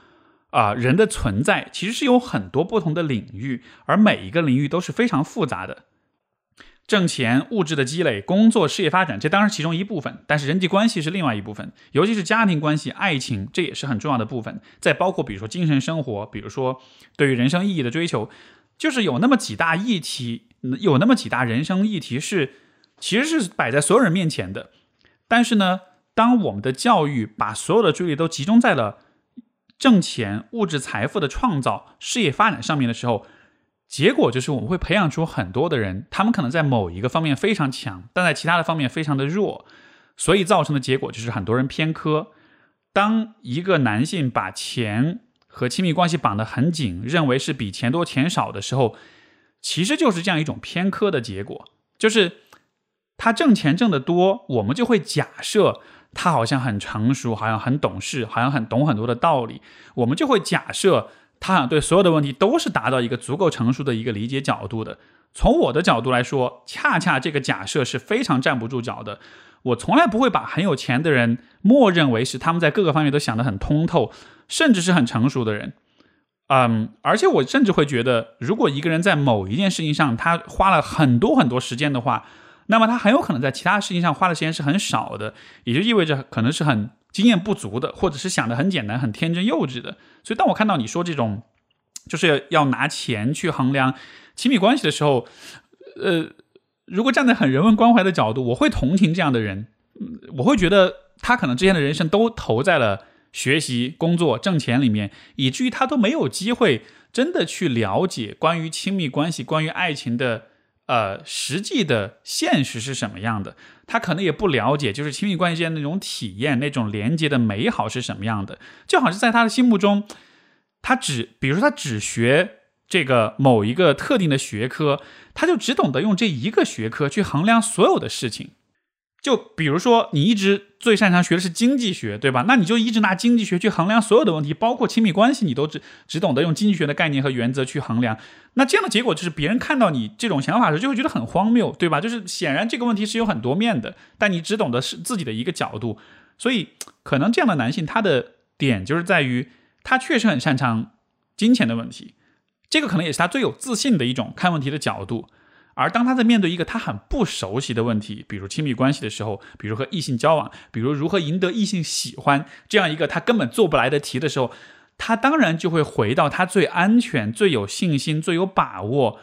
啊，人的存在其实是有很多不同的领域，而每一个领域都是非常复杂的。挣钱、物质的积累、工作、事业发展，这当然其中一部分，但是人际关系是另外一部分，尤其是家庭关系、爱情，这也是很重要的部分。再包括，比如说精神生活，比如说对于人生意义的追求，就是有那么几大议题，有那么几大人生议题是其实是摆在所有人面前的。但是呢，当我们的教育把所有的注意力都集中在了挣钱、物质财富的创造、事业发展上面的时候，结果就是我们会培养出很多的人，他们可能在某一个方面非常强，但在其他的方面非常的弱，所以造成的结果就是很多人偏科。当一个男性把钱和亲密关系绑得很紧，认为是比钱多钱少的时候，其实就是这样一种偏科的结果，就是他挣钱挣得多，我们就会假设他好像很成熟，好像很懂事，好像很懂很多的道理，我们就会假设。他想对所有的问题都是达到一个足够成熟的一个理解角度的。从我的角度来说，恰恰这个假设是非常站不住脚的。我从来不会把很有钱的人默认为是他们在各个方面都想得很通透，甚至是很成熟的人。嗯，而且我甚至会觉得，如果一个人在某一件事情上他花了很多很多时间的话，那么他很有可能在其他事情上花的时间是很少的，也就意味着可能是很。经验不足的，或者是想的很简单、很天真幼稚的，所以当我看到你说这种就是要拿钱去衡量亲密关系的时候，呃，如果站在很人文关怀的角度，我会同情这样的人，我会觉得他可能之前的人生都投在了学习、工作、挣钱里面，以至于他都没有机会真的去了解关于亲密关系、关于爱情的。呃，实际的现实是什么样的？他可能也不了解，就是亲密关系间那种体验、那种连接的美好是什么样的。就好像在他的心目中，他只，比如说他只学这个某一个特定的学科，他就只懂得用这一个学科去衡量所有的事情。就比如说，你一直最擅长学的是经济学，对吧？那你就一直拿经济学去衡量所有的问题，包括亲密关系，你都只只懂得用经济学的概念和原则去衡量。那这样的结果就是，别人看到你这种想法的时候，就会觉得很荒谬，对吧？就是显然这个问题是有很多面的，但你只懂得是自己的一个角度。所以，可能这样的男性他的点就是在于，他确实很擅长金钱的问题，这个可能也是他最有自信的一种看问题的角度。而当他在面对一个他很不熟悉的问题，比如亲密关系的时候，比如和异性交往，比如如何赢得异性喜欢这样一个他根本做不来的题的时候，他当然就会回到他最安全、最有信心、最有把握、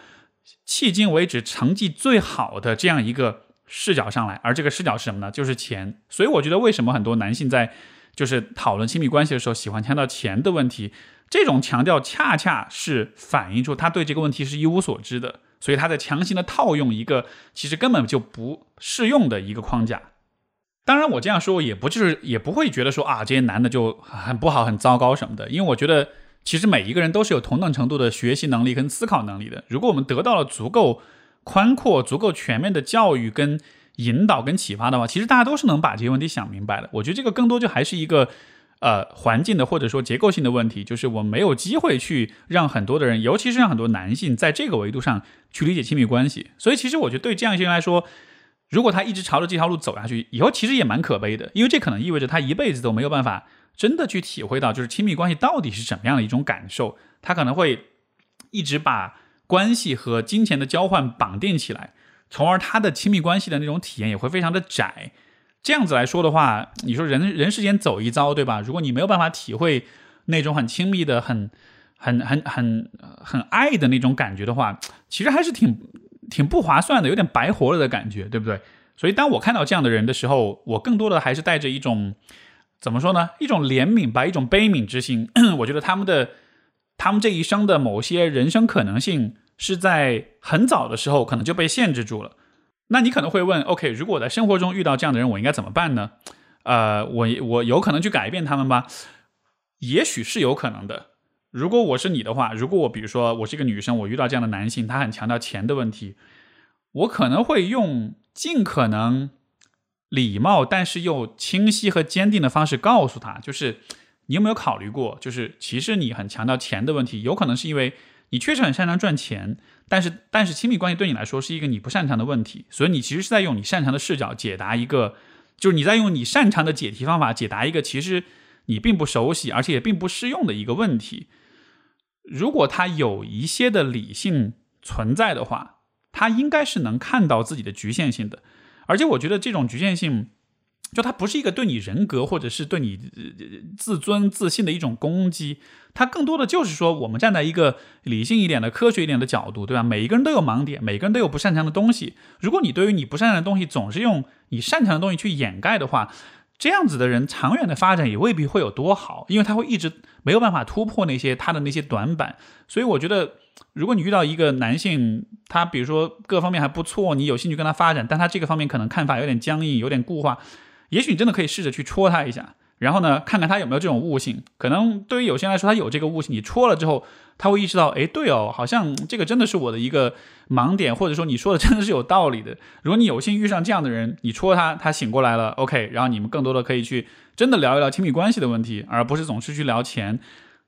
迄今为止成绩最好的这样一个视角上来。而这个视角是什么呢？就是钱。所以我觉得，为什么很多男性在就是讨论亲密关系的时候，喜欢强调钱的问题？这种强调恰恰是反映出他对这个问题是一无所知的。所以他在强行的套用一个其实根本就不适用的一个框架。当然，我这样说也不就是也不会觉得说啊这些男的就很不好、很糟糕什么的。因为我觉得其实每一个人都是有同等程度的学习能力跟思考能力的。如果我们得到了足够宽阔、足够全面的教育跟引导跟启发的话，其实大家都是能把这些问题想明白的。我觉得这个更多就还是一个。呃，环境的或者说结构性的问题，就是我没有机会去让很多的人，尤其是让很多男性在这个维度上去理解亲密关系。所以，其实我觉得对这样一些人来说，如果他一直朝着这条路走下去，以后其实也蛮可悲的，因为这可能意味着他一辈子都没有办法真的去体会到，就是亲密关系到底是什么样的一种感受。他可能会一直把关系和金钱的交换绑定起来，从而他的亲密关系的那种体验也会非常的窄。这样子来说的话，你说人人世间走一遭，对吧？如果你没有办法体会那种很亲密的、很、很、很、很、很爱的那种感觉的话，其实还是挺、挺不划算的，有点白活了的感觉，对不对？所以当我看到这样的人的时候，我更多的还是带着一种怎么说呢？一种怜悯吧，一种悲悯之心。我觉得他们的、他们这一生的某些人生可能性，是在很早的时候可能就被限制住了。那你可能会问，OK，如果我在生活中遇到这样的人，我应该怎么办呢？呃，我我有可能去改变他们吗？也许是有可能的。如果我是你的话，如果我比如说我是一个女生，我遇到这样的男性，他很强调钱的问题，我可能会用尽可能礼貌但是又清晰和坚定的方式告诉他，就是你有没有考虑过，就是其实你很强调钱的问题，有可能是因为你确实很擅长赚钱，但是但是亲密关系对你来说是一个你不擅长的问题，所以你其实是在用你擅长的视角解答一个，就是你在用你擅长的解题方法解答一个其实你并不熟悉而且也并不适用的一个问题。如果他有一些的理性存在的话，他应该是能看到自己的局限性的，而且我觉得这种局限性，就它不是一个对你人格或者是对你自尊自信的一种攻击，它更多的就是说，我们站在一个理性一点的、科学一点的角度，对吧？每一个人都有盲点，每个人都有不擅长的东西。如果你对于你不擅长的东西总是用你擅长的东西去掩盖的话，这样子的人长远的发展也未必会有多好，因为他会一直没有办法突破那些他的那些短板。所以我觉得，如果你遇到一个男性，他比如说各方面还不错，你有兴趣跟他发展，但他这个方面可能看法有点僵硬，有点固化，也许你真的可以试着去戳他一下。然后呢，看看他有没有这种悟性。可能对于有些人来说，他有这个悟性，你戳了之后，他会意识到，哎，对哦，好像这个真的是我的一个盲点，或者说你说的真的是有道理的。如果你有幸遇上这样的人，你戳他，他醒过来了，OK，然后你们更多的可以去真的聊一聊亲密关系的问题，而不是总是去聊钱。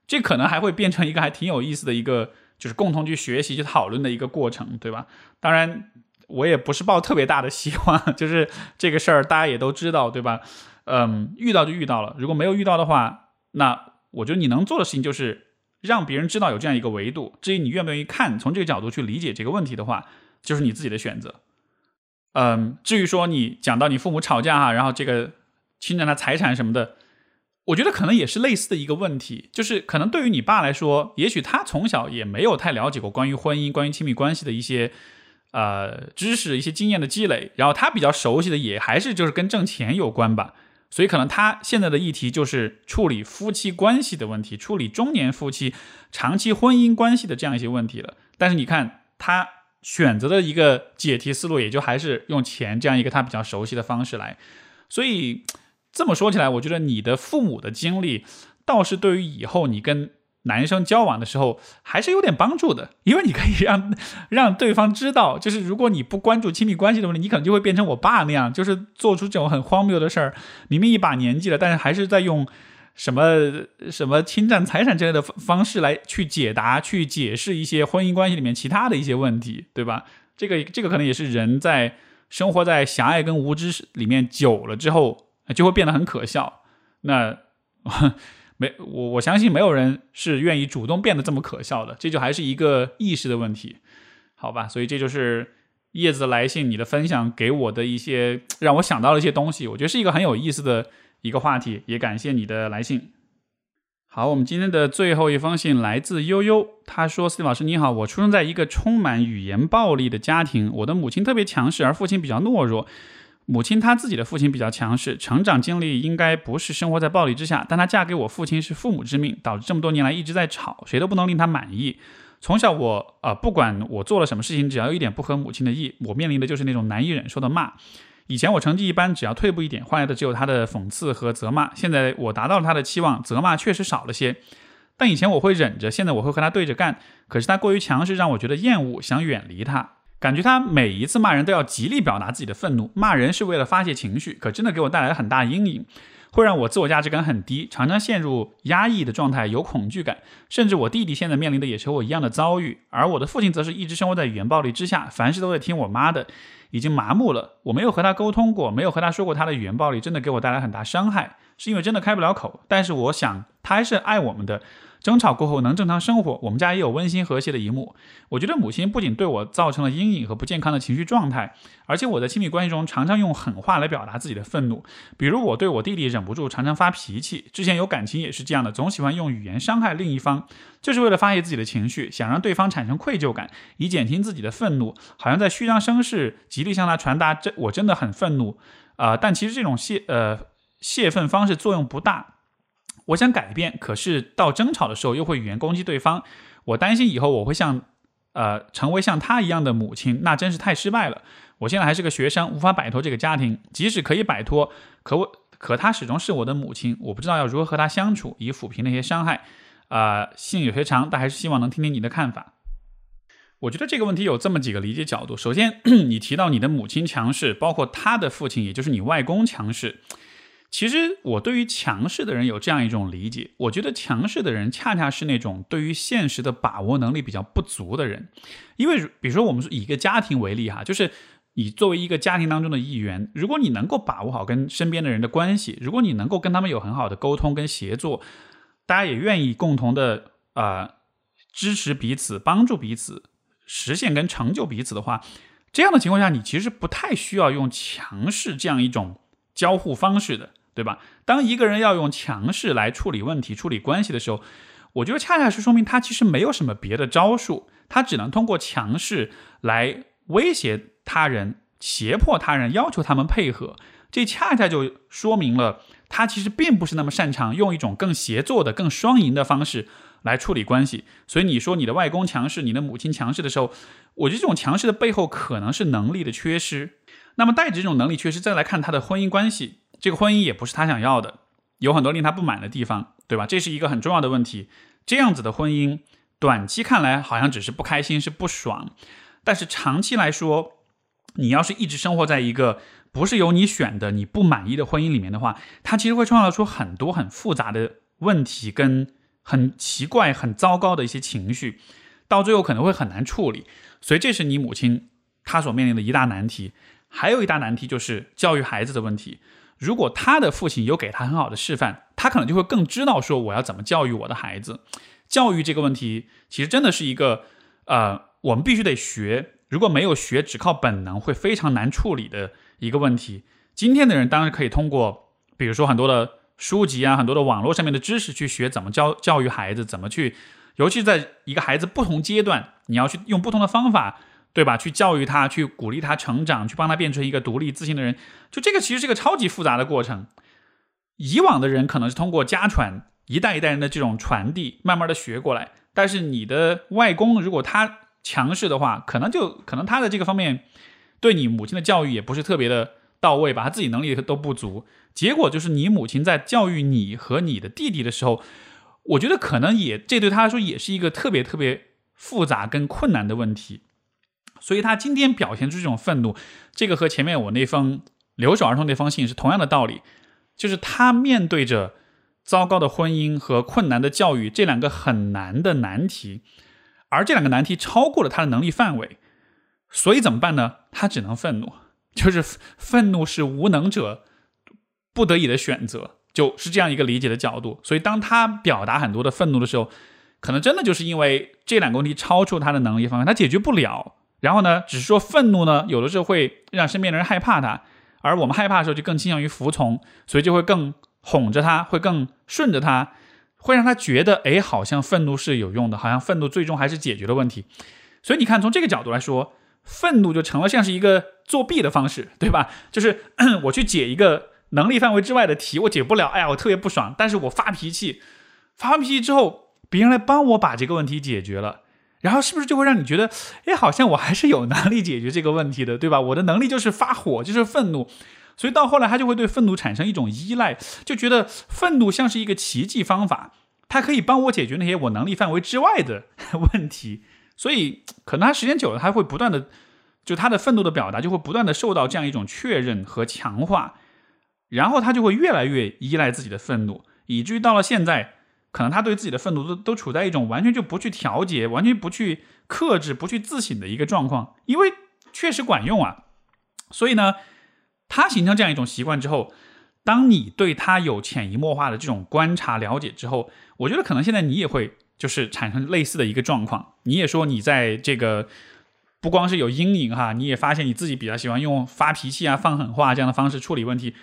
这可能还会变成一个还挺有意思的一个，就是共同去学习、去讨论的一个过程，对吧？当然，我也不是抱特别大的希望，就是这个事儿大家也都知道，对吧？嗯，遇到就遇到了。如果没有遇到的话，那我觉得你能做的事情就是让别人知道有这样一个维度。至于你愿不愿意看，从这个角度去理解这个问题的话，就是你自己的选择。嗯，至于说你讲到你父母吵架哈，然后这个侵占他财产什么的，我觉得可能也是类似的一个问题。就是可能对于你爸来说，也许他从小也没有太了解过关于婚姻、关于亲密关系的一些呃知识、一些经验的积累，然后他比较熟悉的也还是就是跟挣钱有关吧。所以可能他现在的议题就是处理夫妻关系的问题，处理中年夫妻长期婚姻关系的这样一些问题了。但是你看他选择的一个解题思路，也就还是用钱这样一个他比较熟悉的方式来。所以这么说起来，我觉得你的父母的经历倒是对于以后你跟。男生交往的时候还是有点帮助的，因为你可以让 让对方知道，就是如果你不关注亲密关系的问题，你可能就会变成我爸那样，就是做出这种很荒谬的事儿。明明一把年纪了，但是还是在用什么什么侵占财产之类的方式来去解答、去解释一些婚姻关系里面其他的一些问题，对吧？这个这个可能也是人在生活在狭隘跟无知里面久了之后，就会变得很可笑。那。没我我相信没有人是愿意主动变得这么可笑的，这就还是一个意识的问题，好吧？所以这就是叶子的来信，你的分享给我的一些让我想到了一些东西，我觉得是一个很有意思的一个话题，也感谢你的来信。好，我们今天的最后一封信来自悠悠，他说：“斯蒂老师你好，我出生在一个充满语言暴力的家庭，我的母亲特别强势，而父亲比较懦弱。”母亲她自己的父亲比较强势，成长经历应该不是生活在暴力之下，但她嫁给我父亲是父母之命，导致这么多年来一直在吵，谁都不能令她满意。从小我呃不管我做了什么事情，只要有一点不合母亲的意，我面临的就是那种难以忍受的骂。以前我成绩一般，只要退步一点，换来的只有他的讽刺和责骂。现在我达到了他的期望，责骂确实少了些，但以前我会忍着，现在我会和他对着干。可是他过于强势，让我觉得厌恶，想远离他。感觉他每一次骂人都要极力表达自己的愤怒，骂人是为了发泄情绪，可真的给我带来了很大阴影，会让我自我价值感很低，常常陷入压抑的状态，有恐惧感。甚至我弟弟现在面临的也是和我一样的遭遇，而我的父亲则是一直生活在语言暴力之下，凡事都在听我妈的，已经麻木了。我没有和他沟通过，没有和他说过他的语言暴力真的给我带来很大伤害，是因为真的开不了口。但是我想他还是爱我们的。争吵过后能正常生活，我们家也有温馨和谐的一幕。我觉得母亲不仅对我造成了阴影和不健康的情绪状态，而且我在亲密关系中常常用狠话来表达自己的愤怒。比如我对我弟弟忍不住常常发脾气，之前有感情也是这样的，总喜欢用语言伤害另一方，就是为了发泄自己的情绪，想让对方产生愧疚感，以减轻自己的愤怒，好像在虚张声势，极力向他传达这我真的很愤怒啊！但其实这种泄呃泄愤方式作用不大。我想改变，可是到争吵的时候又会语言攻击对方。我担心以后我会像，呃，成为像他一样的母亲，那真是太失败了。我现在还是个学生，无法摆脱这个家庭。即使可以摆脱，可我可她始终是我的母亲。我不知道要如何和她相处，以抚平那些伤害。啊，信有些长，但还是希望能听听你的看法。我觉得这个问题有这么几个理解角度。首先，你提到你的母亲强势，包括他的父亲，也就是你外公强势。其实我对于强势的人有这样一种理解，我觉得强势的人恰恰是那种对于现实的把握能力比较不足的人。因为比如说我们以一个家庭为例哈，就是你作为一个家庭当中的一员，如果你能够把握好跟身边的人的关系，如果你能够跟他们有很好的沟通跟协作，大家也愿意共同的啊支持彼此、帮助彼此、实现跟成就彼此的话，这样的情况下，你其实不太需要用强势这样一种交互方式的。对吧？当一个人要用强势来处理问题、处理关系的时候，我觉得恰恰是说明他其实没有什么别的招数，他只能通过强势来威胁他人、胁迫他人、要求他们配合。这恰恰就说明了他其实并不是那么擅长用一种更协作的、更双赢的方式来处理关系。所以你说你的外公强势、你的母亲强势的时候，我觉得这种强势的背后可能是能力的缺失。那么带着这种能力缺失，再来看他的婚姻关系。这个婚姻也不是他想要的，有很多令他不满的地方，对吧？这是一个很重要的问题。这样子的婚姻，短期看来好像只是不开心，是不爽，但是长期来说，你要是一直生活在一个不是由你选的、你不满意的婚姻里面的话，它其实会创造出很多很复杂的问题，跟很奇怪、很糟糕的一些情绪，到最后可能会很难处理。所以，这是你母亲她所面临的一大难题。还有一大难题就是教育孩子的问题。如果他的父亲有给他很好的示范，他可能就会更知道说我要怎么教育我的孩子。教育这个问题其实真的是一个，呃，我们必须得学。如果没有学，只靠本能会非常难处理的一个问题。今天的人当然可以通过，比如说很多的书籍啊，很多的网络上面的知识去学怎么教教育孩子，怎么去，尤其在一个孩子不同阶段，你要去用不同的方法。对吧？去教育他，去鼓励他成长，去帮他变成一个独立自信的人。就这个其实是一个超级复杂的过程。以往的人可能是通过家传，一代一代人的这种传递，慢慢的学过来。但是你的外公如果他强势的话，可能就可能他的这个方面对你母亲的教育也不是特别的到位吧，他自己能力都不足。结果就是你母亲在教育你和你的弟弟的时候，我觉得可能也这对他来说也是一个特别特别复杂跟困难的问题。所以他今天表现出这种愤怒，这个和前面我那封留守儿童那封信是同样的道理，就是他面对着糟糕的婚姻和困难的教育这两个很难的难题，而这两个难题超过了他的能力范围，所以怎么办呢？他只能愤怒，就是愤怒是无能者不得已的选择，就是这样一个理解的角度。所以当他表达很多的愤怒的时候，可能真的就是因为这两个问题超出他的能力范围，他解决不了。然后呢，只是说愤怒呢，有的时候会让身边的人害怕他，而我们害怕的时候就更倾向于服从，所以就会更哄着他，会更顺着他，会让他觉得，哎，好像愤怒是有用的，好像愤怒最终还是解决了问题。所以你看，从这个角度来说，愤怒就成了像是一个作弊的方式，对吧？就是 我去解一个能力范围之外的题，我解不了，哎呀，我特别不爽，但是我发脾气，发完脾气之后，别人来帮我把这个问题解决了。然后是不是就会让你觉得，哎，好像我还是有能力解决这个问题的，对吧？我的能力就是发火，就是愤怒，所以到后来他就会对愤怒产生一种依赖，就觉得愤怒像是一个奇迹方法，它可以帮我解决那些我能力范围之外的 问题。所以可能他时间久了，他会不断的，就他的愤怒的表达就会不断的受到这样一种确认和强化，然后他就会越来越依赖自己的愤怒，以至于到了现在。可能他对自己的愤怒都都处在一种完全就不去调节、完全不去克制、不去自省的一个状况，因为确实管用啊。所以呢，他形成这样一种习惯之后，当你对他有潜移默化的这种观察、了解之后，我觉得可能现在你也会就是产生类似的一个状况。你也说你在这个不光是有阴影哈，你也发现你自己比较喜欢用发脾气啊、放狠话这样的方式处理问题。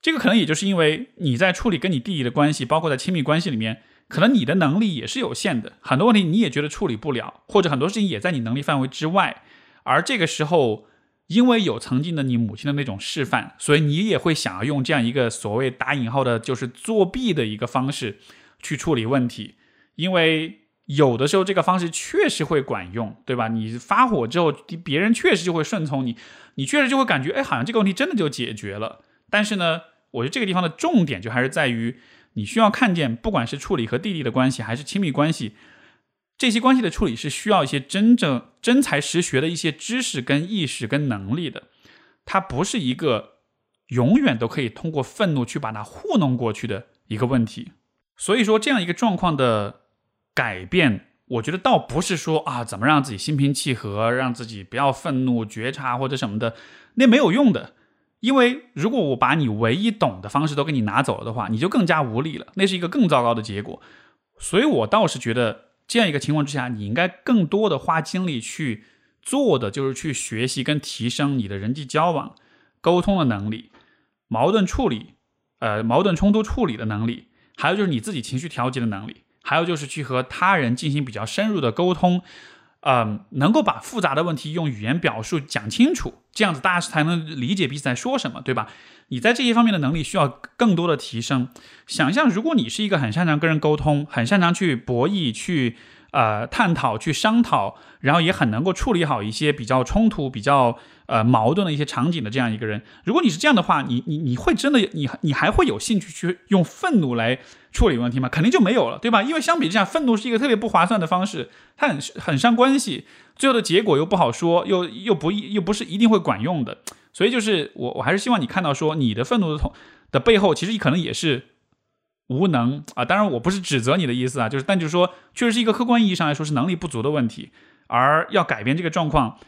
这个可能也就是因为你在处理跟你弟弟的关系，包括在亲密关系里面，可能你的能力也是有限的，很多问题你也觉得处理不了，或者很多事情也在你能力范围之外。而这个时候，因为有曾经的你母亲的那种示范，所以你也会想要用这样一个所谓打引号的，就是作弊的一个方式去处理问题。因为有的时候这个方式确实会管用，对吧？你发火之后，别人确实就会顺从你，你确实就会感觉，哎，好像这个问题真的就解决了。但是呢？我觉得这个地方的重点就还是在于，你需要看见，不管是处理和弟弟的关系，还是亲密关系，这些关系的处理是需要一些真正真才实学的一些知识、跟意识、跟能力的。它不是一个永远都可以通过愤怒去把它糊弄过去的一个问题。所以说，这样一个状况的改变，我觉得倒不是说啊，怎么让自己心平气和，让自己不要愤怒、觉察或者什么的，那没有用的。因为如果我把你唯一懂的方式都给你拿走了的话，你就更加无力了，那是一个更糟糕的结果。所以我倒是觉得，这样一个情况之下，你应该更多的花精力去做的，就是去学习跟提升你的人际交往、沟通的能力、矛盾处理、呃矛盾冲突处理的能力，还有就是你自己情绪调节的能力，还有就是去和他人进行比较深入的沟通。嗯，能够把复杂的问题用语言表述讲清楚，这样子大家才能理解彼此在说什么，对吧？你在这些方面的能力需要更多的提升。想象，如果你是一个很擅长跟人沟通、很擅长去博弈、去呃探讨、去商讨，然后也很能够处理好一些比较冲突、比较。呃，矛盾的一些场景的这样一个人，如果你是这样的话，你你你会真的你你还会有兴趣去用愤怒来处理问题吗？肯定就没有了，对吧？因为相比之下，愤怒是一个特别不划算的方式，它很很伤关系，最后的结果又不好说，又又不又不是一定会管用的。所以就是我我还是希望你看到说，你的愤怒的痛的背后，其实可能也是无能啊。当然，我不是指责你的意思啊，就是但就是说，确实是一个客观意义上来说是能力不足的问题，而要改变这个状况。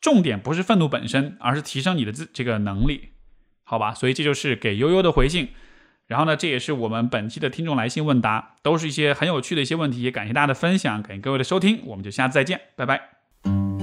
重点不是愤怒本身，而是提升你的自这个能力，好吧？所以这就是给悠悠的回信。然后呢，这也是我们本期的听众来信问答，都是一些很有趣的一些问题。也感谢大家的分享，感谢各位的收听，我们就下次再见，拜拜。